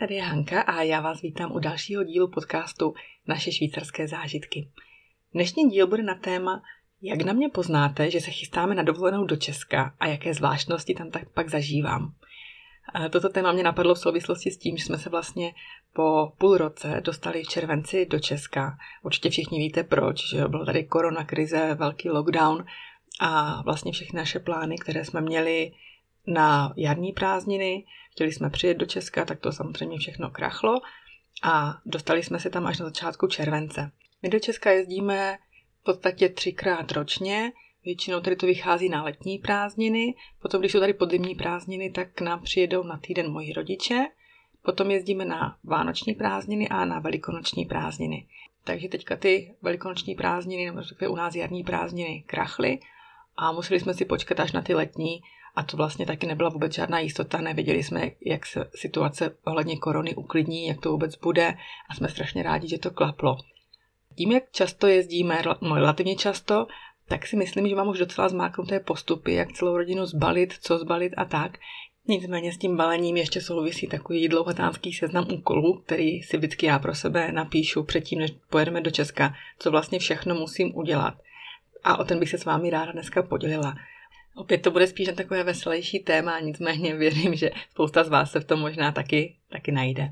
tady je Hanka a já vás vítám u dalšího dílu podcastu Naše švýcarské zážitky. Dnešní díl bude na téma, jak na mě poznáte, že se chystáme na dovolenou do Česka a jaké zvláštnosti tam tak pak zažívám. Toto téma mě napadlo v souvislosti s tím, že jsme se vlastně po půl roce dostali v červenci do Česka. Určitě všichni víte proč, že byl tady korona krize, velký lockdown a vlastně všechny naše plány, které jsme měli na jarní prázdniny, chtěli jsme přijet do Česka, tak to samozřejmě všechno krachlo a dostali jsme se tam až na začátku července. My do Česka jezdíme v podstatě třikrát ročně, většinou tady to vychází na letní prázdniny, potom když jsou tady podzimní prázdniny, tak k nám přijedou na týden moji rodiče, potom jezdíme na vánoční prázdniny a na velikonoční prázdniny. Takže teďka ty velikonoční prázdniny, nebo u nás jarní prázdniny krachly a museli jsme si počkat až na ty letní, a to vlastně taky nebyla vůbec žádná jistota, nevěděli jsme, jak se situace ohledně korony uklidní, jak to vůbec bude a jsme strašně rádi, že to klaplo. Tím, jak často jezdíme, no relativně často, tak si myslím, že mám už docela zmáknuté postupy, jak celou rodinu zbalit, co zbalit a tak. Nicméně s tím balením ještě souvisí takový dlouhotánský seznam úkolů, který si vždycky já pro sebe napíšu předtím, než pojedeme do Česka, co vlastně všechno musím udělat. A o ten bych se s vámi ráda dneska podělila. Opět to bude spíš takové veselější téma, nicméně věřím, že spousta z vás se v tom možná taky, taky najde.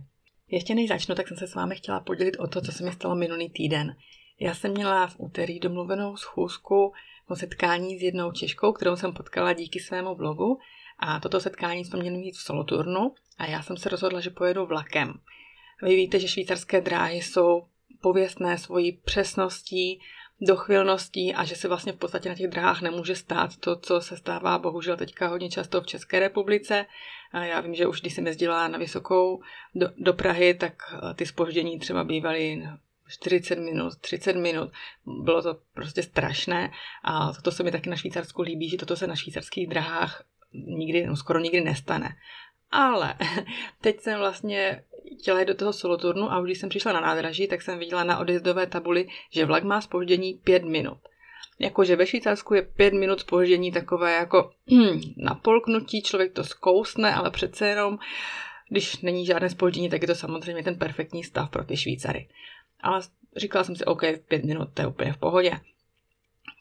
Ještě než začnu, tak jsem se s vámi chtěla podělit o to, co se mi stalo minulý týden. Já jsem měla v úterý domluvenou schůzku o setkání s jednou Češkou, kterou jsem potkala díky svému blogu a toto setkání jsme měli mít v Soloturnu a já jsem se rozhodla, že pojedu vlakem. Vy víte, že švýcarské dráhy jsou pověstné svojí přesností, dochvilností a že se vlastně v podstatě na těch dráhách nemůže stát to, co se stává bohužel teďka hodně často v České republice. Já vím, že už když jsem jezdila na vysokou do, do Prahy, tak eh, ty spoždění třeba bývaly 40 minut, 30 minut. Bylo to prostě strašné a toto se mi taky na Švýcarsku líbí, že toto se na švýcarských drahách nikdy, no skoro nikdy nestane. Ale teď jsem vlastně chtěla jít do toho soloturnu a už když jsem přišla na nádraží, tak jsem viděla na odjezdové tabuli, že vlak má spoždění 5 minut. Jakože ve Švýcarsku je 5 minut spoždění takové jako hm, na polknutí, člověk to zkousne, ale přece jenom, když není žádné spoždění, tak je to samozřejmě ten perfektní stav pro ty Švýcary. Ale říkala jsem si, OK, 5 minut, to je úplně v pohodě.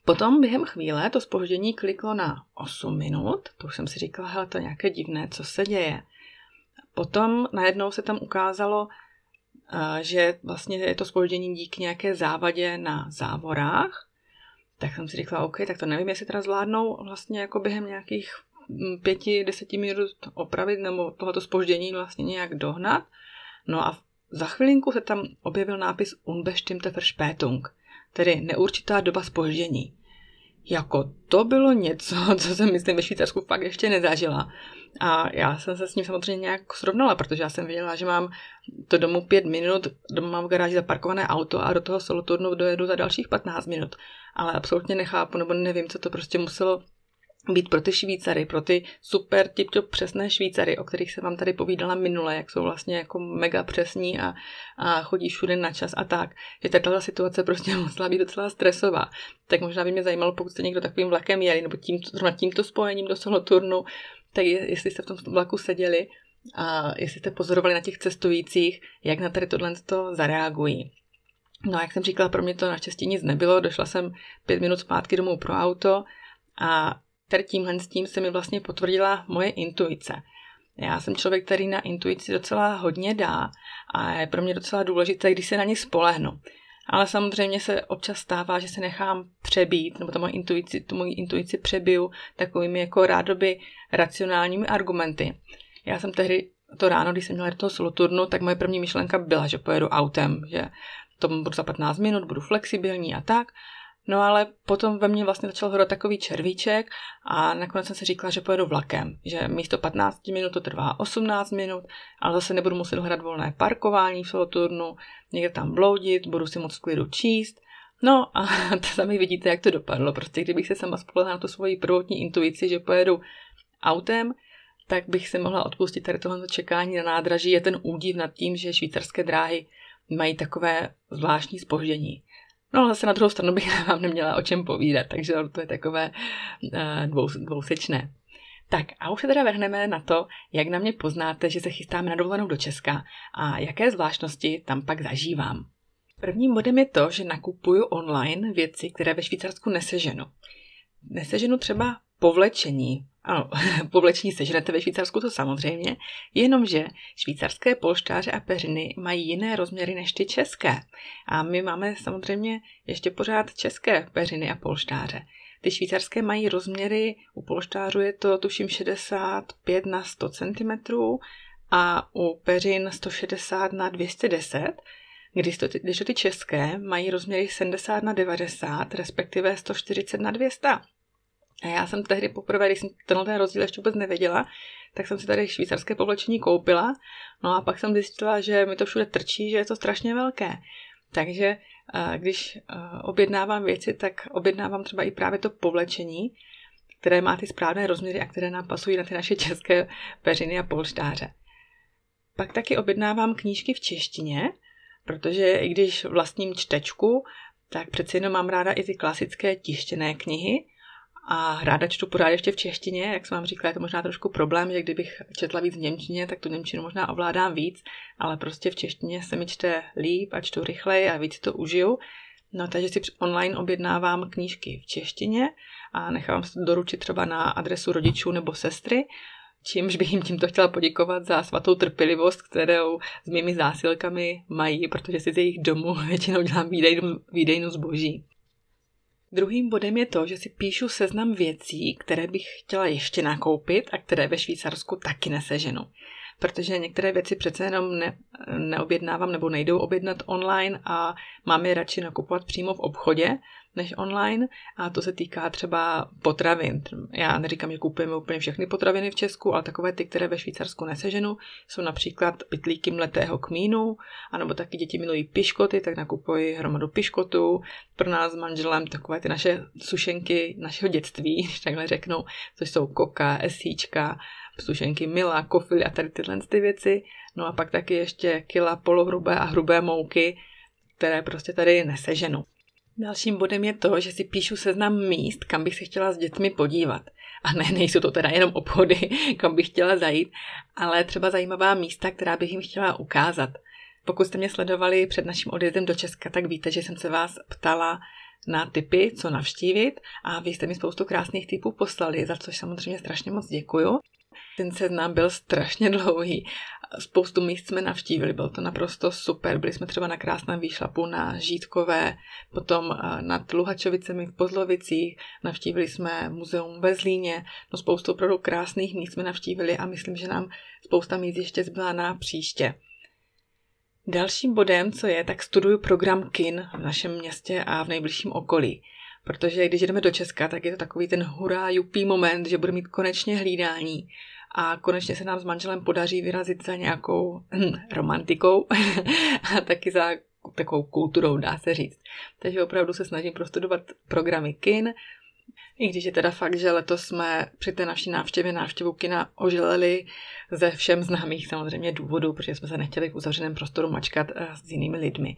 Potom během chvíle to spoždění kliklo na 8 minut, to už jsem si říkala, hele, to je nějaké divné, co se děje. Potom najednou se tam ukázalo, eh, že vlastně je to spoždění díky nějaké závadě na závorách. Tak jsem si říkala, OK, tak to nevím, jestli teda zvládnou vlastně jako během nějakých mm, pěti, deseti minut opravit nebo tohoto spoždění vlastně nějak dohnat. No a za chvilinku se tam objevil nápis Unbestimmte Verspätung, tedy neurčitá doba spoždění. Jako to bylo něco, co jsem myslím ve Švýcarsku fakt ještě nezažila. A já jsem se s ním samozřejmě nějak srovnala, protože já jsem věděla, že mám to domů pět minut, doma mám v garáži zaparkované auto a do toho soloturnu dojedu za dalších 15 minut. Ale absolutně nechápu, nebo nevím, co to prostě muselo být pro ty Švýcary, pro ty super tip přesné Švýcary, o kterých jsem vám tady povídala minule, jak jsou vlastně jako mega přesní a, a chodí všude na čas a tak, že tato situace prostě musela být docela stresová. Tak možná by mě zajímalo, pokud jste někdo takovým vlakem jeli, nebo tím, tímto spojením do soloturnu, tak jestli jste v tom vlaku seděli a jestli jste pozorovali na těch cestujících, jak na tady tohle to zareagují. No a jak jsem říkala, pro mě to naštěstí nic nebylo, došla jsem pět minut zpátky domů pro auto a tady tímhle s tím se mi vlastně potvrdila moje intuice. Já jsem člověk, který na intuici docela hodně dá a je pro mě docela důležité, když se na ně spolehnu. Ale samozřejmě se občas stává, že se nechám přebít, nebo to moji intuici, tu moji intuici přebiju takovými jako rádoby racionálními argumenty. Já jsem tehdy to ráno, když jsem měla do toho soloturnu, tak moje první myšlenka byla, že pojedu autem, že to budu za 15 minut, budu flexibilní a tak. No ale potom ve mně vlastně začal horat takový červíček a nakonec jsem si říkala, že pojedu vlakem, že místo 15 minut to trvá 18 minut, ale zase nebudu muset hledat volné parkování v Soloturnu, někde tam bloudit, budu si moc klidu číst. No a sami vidíte, jak to dopadlo. Prostě kdybych se sama spolehla na tu svoji prvotní intuici, že pojedu autem, tak bych se mohla odpustit tady tohle čekání na nádraží. Je ten údiv nad tím, že švýcarské dráhy mají takové zvláštní spoždění. No ale zase na druhou stranu bych vám neměla o čem povídat, takže to je takové uh, dvou, dvousečné. Tak a už se teda vrhneme na to, jak na mě poznáte, že se chystáme na dovolenou do Česka a jaké zvláštnosti tam pak zažívám. Prvním bodem je to, že nakupuju online věci, které ve Švýcarsku neseženu. Neseženu třeba povlečení. Ano, povlečení seženete ve Švýcarsku, to samozřejmě, jenomže švýcarské polštáře a peřiny mají jiné rozměry než ty české. A my máme samozřejmě ještě pořád české peřiny a polštáře. Ty švýcarské mají rozměry, u polštářů je to tuším 65 na 100 cm a u peřin 160 na 210 když to, ty, když to ty české mají rozměry 70 na 90, respektive 140 na 200. A já jsem tehdy poprvé, když jsem tenhle ten rozdíl ještě vůbec nevěděla, tak jsem si tady švýcarské povlečení koupila, no a pak jsem zjistila, že mi to všude trčí, že je to strašně velké. Takže když objednávám věci, tak objednávám třeba i právě to povlečení, které má ty správné rozměry a které nám pasují na ty naše české peřiny a polštáře. Pak taky objednávám knížky v češtině, protože i když vlastním čtečku, tak přeci jenom mám ráda i ty klasické tištěné knihy a ráda čtu pořád ještě v češtině, jak jsem vám říkala, je to možná trošku problém, že kdybych četla víc v Němčině, tak tu Němčinu možná ovládám víc, ale prostě v češtině se mi čte líp a čtu rychleji a víc to užiju. No takže si online objednávám knížky v češtině a nechávám se doručit třeba na adresu rodičů nebo sestry čímž bych jim tímto chtěla poděkovat za svatou trpělivost, kterou s mými zásilkami mají, protože si z jejich domů většinou dělám výdejnu, výdejnu zboží. Druhým bodem je to, že si píšu seznam věcí, které bych chtěla ještě nakoupit a které ve Švýcarsku taky neseženu. Protože některé věci přece jenom ne, neobjednávám nebo nejdou objednat online a mám je radši nakupovat přímo v obchodě, než online a to se týká třeba potravin. Já neříkám, že kupujeme úplně všechny potraviny v Česku, ale takové ty, které ve Švýcarsku neseženu, jsou například pitlíky mletého kmínu, anebo taky děti milují piškoty, tak nakupuji hromadu piškotů. Pro nás s manželem takové ty naše sušenky našeho dětství, když takhle řeknu, což jsou koka, esíčka, sušenky Mila, kofily a tady tyhle ty věci. No a pak taky ještě kila polohrubé a hrubé mouky, které prostě tady neseženu. Dalším bodem je to, že si píšu seznam míst, kam bych se chtěla s dětmi podívat. A ne, nejsou to teda jenom obchody, kam bych chtěla zajít, ale třeba zajímavá místa, která bych jim chtěla ukázat. Pokud jste mě sledovali před naším odjezdem do Česka, tak víte, že jsem se vás ptala na typy, co navštívit a vy jste mi spoustu krásných typů poslali, za což samozřejmě strašně moc děkuju. Ten seznam byl strašně dlouhý. Spoustu míst jsme navštívili, bylo to naprosto super. Byli jsme třeba na krásném výšlapu na Žítkové, potom eh, nad Luhačovicemi v Pozlovicích, navštívili jsme muzeum ve Zlíně, no spoustu opravdu krásných míst jsme navštívili a myslím, že nám spousta míst ještě zbyla na příště. Dalším bodem, co je, tak studuju program KIN v našem městě a v nejbližším okolí. Protože když jdeme do Česka, tak je to takový ten hurá, jupý moment, že bude mít konečně hlídání a konečně se nám s manželem podaří vyrazit za nějakou hm, romantikou a taky za takovou kulturou, dá se říct. Takže opravdu se snažím prostudovat programy kin, i když je teda fakt, že letos jsme při té naší návštěvě návštěvu kina ožileli ze všem známých samozřejmě důvodů, protože jsme se nechtěli v uzavřeném prostoru mačkat eh, s jinými lidmi.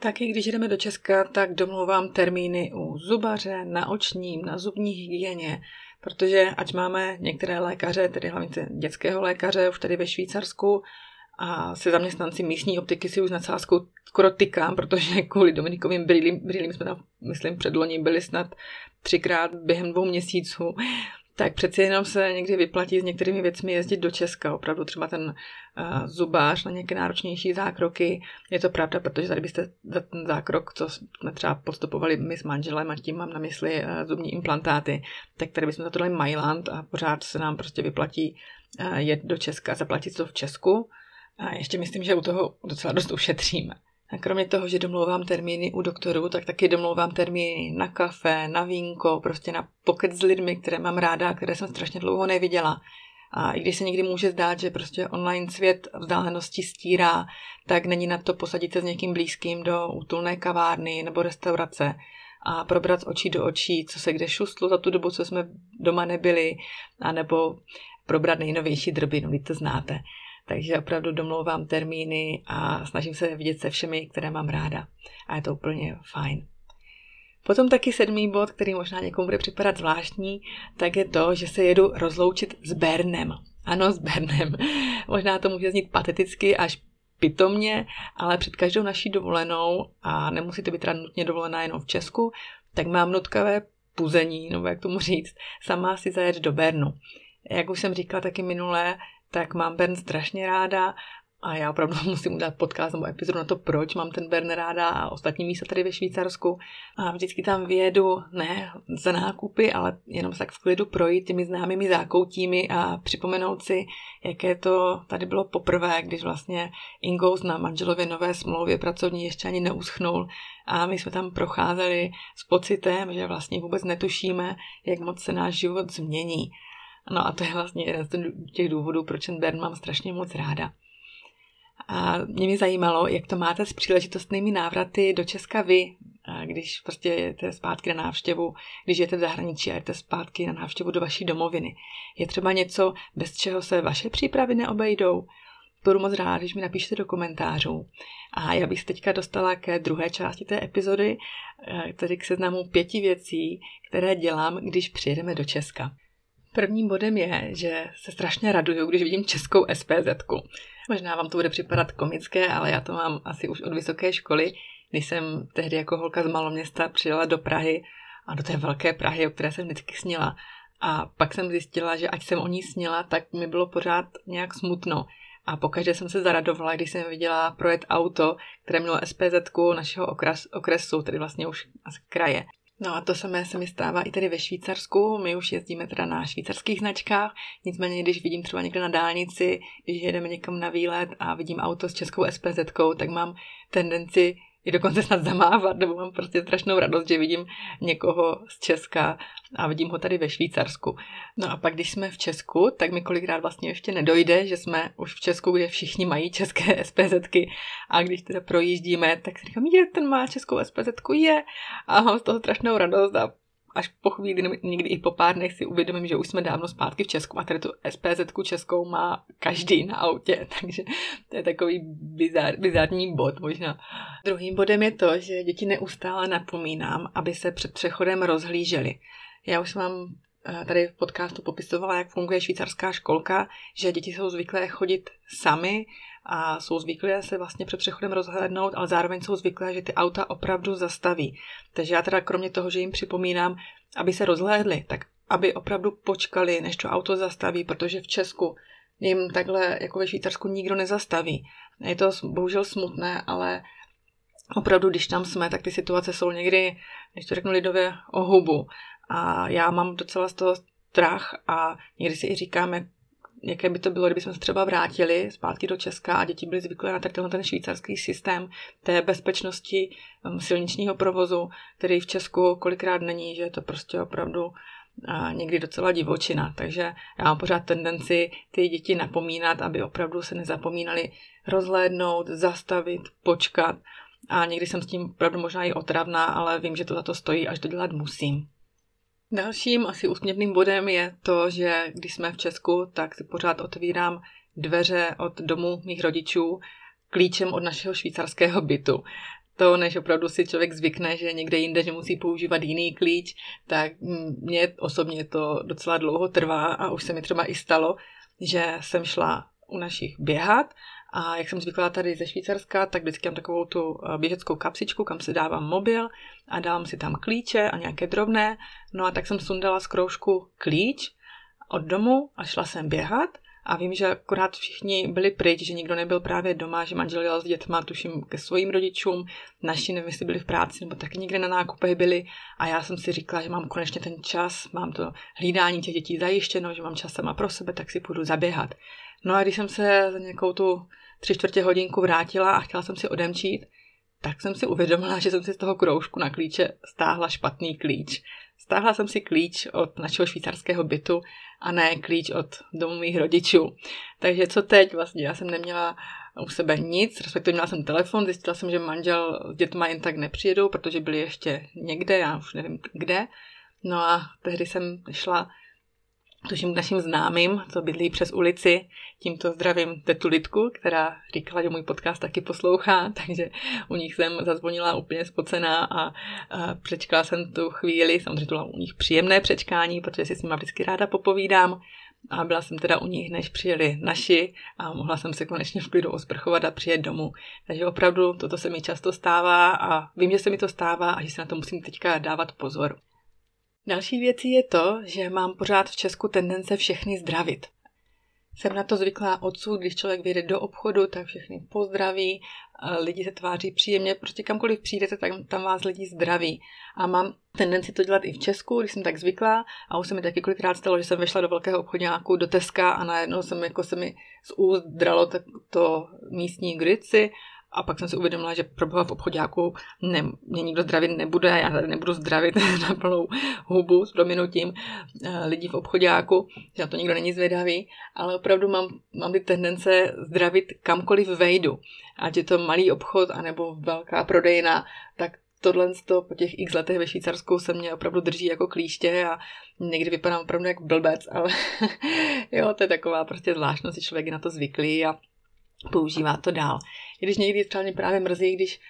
Taky když jdeme do Česka, tak domlouvám termíny u zubaře, na očním, na zubní hygieně, protože ať máme některé lékaře, tedy hlavně dětského lékaře, už tady ve Švýcarsku, a se zaměstnanci místní optiky si už na sázku skoro tykám, protože kvůli Dominikovým brýlím, brýlím jsme tam, myslím, předloni byli snad třikrát během dvou měsíců, tak přeci jenom se někdy vyplatí s některými věcmi jezdit do Česka. Opravdu třeba ten uh, zubář na nějaké náročnější zákroky. Je to pravda, protože tady byste za ten zákrok, co jsme třeba postupovali my s manželem a tím mám na mysli uh, zubní implantáty, tak tady bychom za to dali Mailand a pořád se nám prostě vyplatí uh, jet do Česka a zaplatit to v Česku. A ještě myslím, že u toho docela dost ušetříme. A kromě toho, že domlouvám termíny u doktorů, tak taky domlouvám termíny na kafe, na vínko, prostě na pokec s lidmi, které mám ráda a které jsem strašně dlouho neviděla. A i když se někdy může zdát, že prostě online svět vzdálenosti stírá, tak není na to posadit se s někým blízkým do útulné kavárny nebo restaurace a probrat z očí do očí, co se kde šustlo za tu dobu, co jsme doma nebyli, anebo probrat nejnovější drby, no to znáte. Takže opravdu domlouvám termíny a snažím se vidět se všemi, které mám ráda. A je to úplně fajn. Potom taky sedmý bod, který možná někomu bude připadat zvláštní, tak je to, že se jedu rozloučit s Bernem. Ano, s Bernem. Možná to může znít pateticky až pitomně, ale před každou naší dovolenou, a nemusí to být teda nutně dovolená jenom v Česku, tak mám nutkavé puzení, nebo jak tomu říct, sama si zajet do Bernu. Jak už jsem říkala taky minulé, tak mám Bern strašně ráda a já opravdu musím udělat podcast nebo epizodu na to, proč mám ten Bern ráda a ostatní místa tady ve Švýcarsku. A vždycky tam vyjedu, ne za nákupy, ale jenom tak v klidu projít těmi známými zákoutími a připomenout si, jaké to tady bylo poprvé, když vlastně Ingous na manželově nové smlouvě pracovní ještě ani neuschnul a my jsme tam procházeli s pocitem, že vlastně vůbec netušíme, jak moc se náš život změní. No a to je vlastně z těch důvodů, proč ten Bern mám strašně moc ráda. A mě mi zajímalo, jak to máte s příležitostnými návraty do Česka vy, když prostě jdete zpátky na návštěvu, když jdete v zahraničí a jdete zpátky na návštěvu do vaší domoviny. Je třeba něco, bez čeho se vaše přípravy neobejdou? Budu moc rád, když mi napíšete do komentářů. A já bych se teďka dostala ke druhé části té epizody, tedy k seznamu pěti věcí, které dělám, když přijedeme do Česka. Prvním bodem je, že se strašně raduju, když vidím českou SPZ. Možná vám to bude připadat komické, ale já to mám asi už od vysoké školy, když jsem tehdy jako holka z maloměsta přijela do Prahy a do té velké Prahy, o které jsem vždycky snila. A pak jsem zjistila, že ať jsem o ní snila, tak mi bylo pořád nějak smutno. A pokaždé jsem se zaradovala, když jsem viděla projet auto, které mělo SPZ našeho okres, okresu, tedy vlastně už z kraje. No a to samé se mi stává i tady ve Švýcarsku. My už jezdíme teda na švýcarských značkách, nicméně když vidím třeba někde na dálnici, když jedeme někam na výlet a vidím auto s českou SPZ, tak mám tendenci i dokonce snad zamávat, nebo mám prostě strašnou radost, že vidím někoho z Česka a vidím ho tady ve Švýcarsku. No a pak, když jsme v Česku, tak mi kolikrát vlastně ještě nedojde, že jsme už v Česku, kde všichni mají české SPZky a když teda projíždíme, tak si říkám, je, ten má českou SPZku, je a mám z toho strašnou radost a až po chvíli, někdy i po pár dnech si uvědomím, že už jsme dávno zpátky v Česku a tady tu SPZ českou má každý na autě, takže to je takový bizar, bizarní bod možná. Druhým bodem je to, že děti neustále napomínám, aby se před přechodem rozhlíželi. Já už mám eh, tady v podcastu popisovala, jak funguje švýcarská školka, že děti jsou zvyklé chodit sami a jsou zvyklé se vlastně před přechodem rozhlédnout, ale zároveň jsou zvyklé, že ty auta opravdu zastaví. Takže já teda kromě toho, že jim připomínám, aby se rozhlédli, tak aby opravdu počkali, než to auto zastaví, protože v Česku jim takhle jako ve Švýcarsku nikdo nezastaví. Je to bohužel smutné, ale opravdu, když tam jsme, tak ty situace jsou někdy, když to řeknu lidově, o hubu. A já mám docela z toho strach a někdy si i říkám, jak jaké by to bylo, kdybychom se třeba vrátili zpátky do Česka a děti byly zvyklé na tenhle ten švýcarský systém té bezpečnosti um, silničního provozu, který v Česku kolikrát není, že je to prostě opravdu někdy docela divočina. Takže já mám pořád tendenci ty děti napomínat, aby opravdu se nezapomínali rozhlédnout, zastavit, počkat. A někdy jsem s tím opravdu možná i otravná, ale vím, že to za to stojí, až to dělat musím. Dalším asi úsměvným bodem je to, že když jsme v Česku, tak si pořád otvírám dveře od domu mých rodičů klíčem od našeho švýcarského bytu. To, než opravdu si člověk zvykne, že někde jinde, že musí používat jiný klíč, tak mě osobně to docela dlouho trvá a už se mi třeba i stalo, že jsem šla u našich běhat a jak jsem zvyklá tady ze Švýcarska, tak vždycky mám takovou tu eh, běžeckou kapsičku, kam si dávám mobil a dávám si tam klíče a nějaké drobné. No a tak jsem sundala z kroužku klíč od domu a šla jsem běhat a vím, že akorát všichni byli pryč, že nikdo nebyl právě doma, že manžel jel s dětma, tuším, ke svým rodičům, naši nevím, jestli byli v práci nebo taky někde na nákupech byli a já jsem si říkala, že mám konečně ten čas, mám to hlídání těch dětí zajištěno, že mám čas sama pro sebe, tak si půjdu zaběhat. No a když jsem se za nějakou tu tři čtvrtě hodinku vrátila a chtěla jsem si odemčít, tak jsem si uvědomila, že jsem si z toho kroužku na klíče stáhla špatný klíč. Stáhla jsem si klíč od našeho švýcarského bytu a ne klíč od domu mých rodičů. Takže co teď vlastně? Já jsem neměla u sebe nic, respektive měla jsem telefon, zjistila jsem, že manžel s dětma jen tak nepřijedou, protože byli ještě někde, já už nevím kde. No a tehdy jsem šla tuším k našim známým, co bydlí přes ulici. Tímto zdravím tetu Lidku, která říkala, že můj podcast taky poslouchá, takže u nich jsem zazvonila úplně spocená a, a přečkala jsem tu chvíli, samozřejmě to bylo u nich příjemné přečkání, protože si s nimi vždycky ráda popovídám. A byla jsem teda u nich, než přijeli naši a mohla jsem se konečně v klidu osprchovat a přijet domů. Takže opravdu toto se mi často stává a vím, že se mi to stává a že se na to musím teďka dávat pozor. Další věcí je to, že mám pořád v Česku tendence všechny zdravit. Jsem na to zvyklá odsud, když člověk vyjde do obchodu, tak všechny pozdraví, lidi se tváří příjemně, prostě kamkoliv přijdete, tak tam vás lidi zdraví. A mám tendenci to dělat i v Česku, když jsem tak zvyklá a už se mi taky kolikrát stalo, že jsem vešla do velkého obchodňáku, do Teska a najednou jsem jako se mi z úst dralo to místní grici a pak jsem si uvědomila, že pro v obchodáku ne, mě nikdo zdravit nebude já tady nebudu zdravit na plnou hubu s prominutím eh, lidí v obchodáku, že na to nikdo není zvědavý, ale opravdu mám, mám ty tendence zdravit kamkoliv vejdu. Ať je to malý obchod anebo velká prodejna, tak tohle to po těch x letech ve Švýcarsku se mě opravdu drží jako klíště a někdy vypadám opravdu jak blbec, ale jo, to je taková prostě zvláštnost, že člověk je na to zvyklý a používá to dál. I když někdy třeba mě právě mrzí, když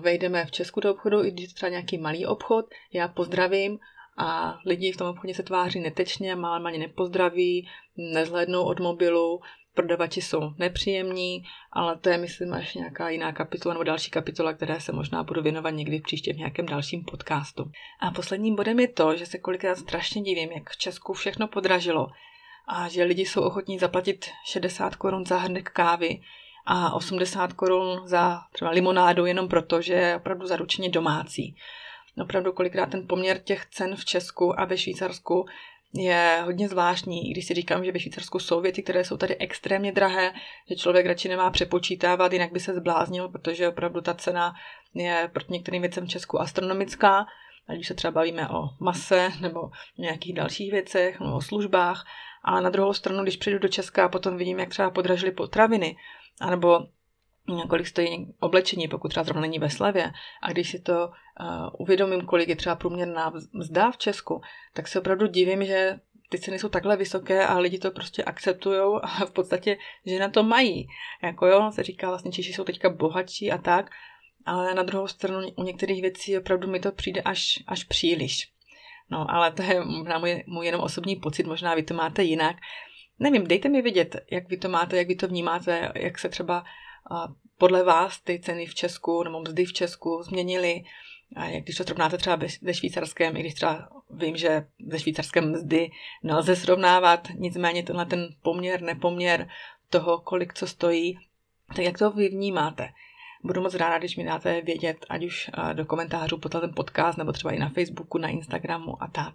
vejdeme v Česku do obchodu, i když třeba nějaký malý obchod, já pozdravím a lidi v tom obchodě se tváří netečně, málem ani nepozdraví, nezhlednou od mobilu, prodavači jsou nepříjemní, ale to je, myslím, až nějaká jiná kapitola nebo další kapitola, které se možná budu věnovat někdy příště v nějakém dalším podcastu. A posledním bodem je to, že se kolikrát strašně divím, jak v Česku všechno podražilo a že lidi jsou ochotní zaplatit 60 korun za hrnek kávy a 80 korun za třeba limonádu jenom proto, že je opravdu zaručeně domácí. Opravdu kolikrát ten poměr těch cen v Česku a ve Švýcarsku je hodně zvláštní, když si říkám, že ve Švýcarsku jsou věci, které jsou tady extrémně drahé, že člověk radši nemá přepočítávat, jinak by se zbláznil, protože opravdu ta cena je proti některým věcem v Česku astronomická, ať už se třeba bavíme o mase nebo nějakých dalších věcech, nebo o službách, ale na druhou stranu, když přijdu do Česka a potom vidím, jak třeba podražili potraviny, anebo kolik stojí oblečení, pokud třeba zrovna není ve slevě. A když si to uh, uvědomím, kolik je třeba průměrná mzda v Česku, tak se opravdu divím, že ty ceny jsou takhle vysoké a lidi to prostě akceptují a v podstatě, že na to mají. Jako jo, se říká vlastně, Češi jsou teďka bohatší a tak, ale na druhou stranu u některých věcí opravdu mi to přijde až, až příliš. No, ale to je na můj, můj jenom osobní pocit, možná vy to máte jinak. Nevím, dejte mi vědět, jak vy to máte, jak vy to vnímáte, jak se třeba podle vás ty ceny v Česku nebo mzdy v Česku změnily, a jak když to srovnáte třeba se švýcarském, i když třeba vím, že ze švýcarském mzdy nelze srovnávat, nicméně tenhle ten poměr, nepoměr toho, kolik co stojí, tak jak to vy vnímáte? Budu moc ráda, když mi dáte vědět, ať už eh, do komentářů pod ten podcast, nebo třeba i na Facebooku, na Instagramu a tak.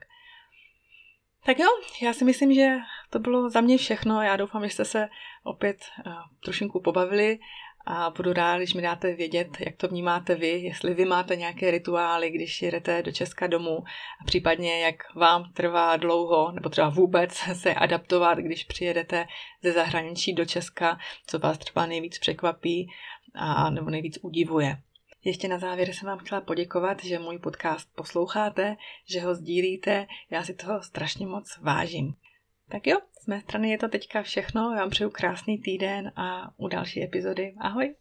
Tak jo, já si myslím, že to bylo za mě všechno. Já doufám, že jste se opět uh, trošinku pobavili a budu ráda, když mi dáte vědět, jak to vnímáte vy, jestli vy máte nějaké rituály, když jedete do Česka domů a případně jak vám trvá dlouho nebo třeba vůbec se adaptovat, když přijedete ze zahraničí do Česka, co vás třeba nejvíc překvapí a nebo nejvíc udivuje. Ještě na závěr jsem vám chtěla poděkovat, že můj podcast posloucháte, že ho sdílíte, já si toho strašně moc vážím. Tak jo, z mé strany je to teďka všechno, já vám přeju krásný týden a u další epizody ahoj!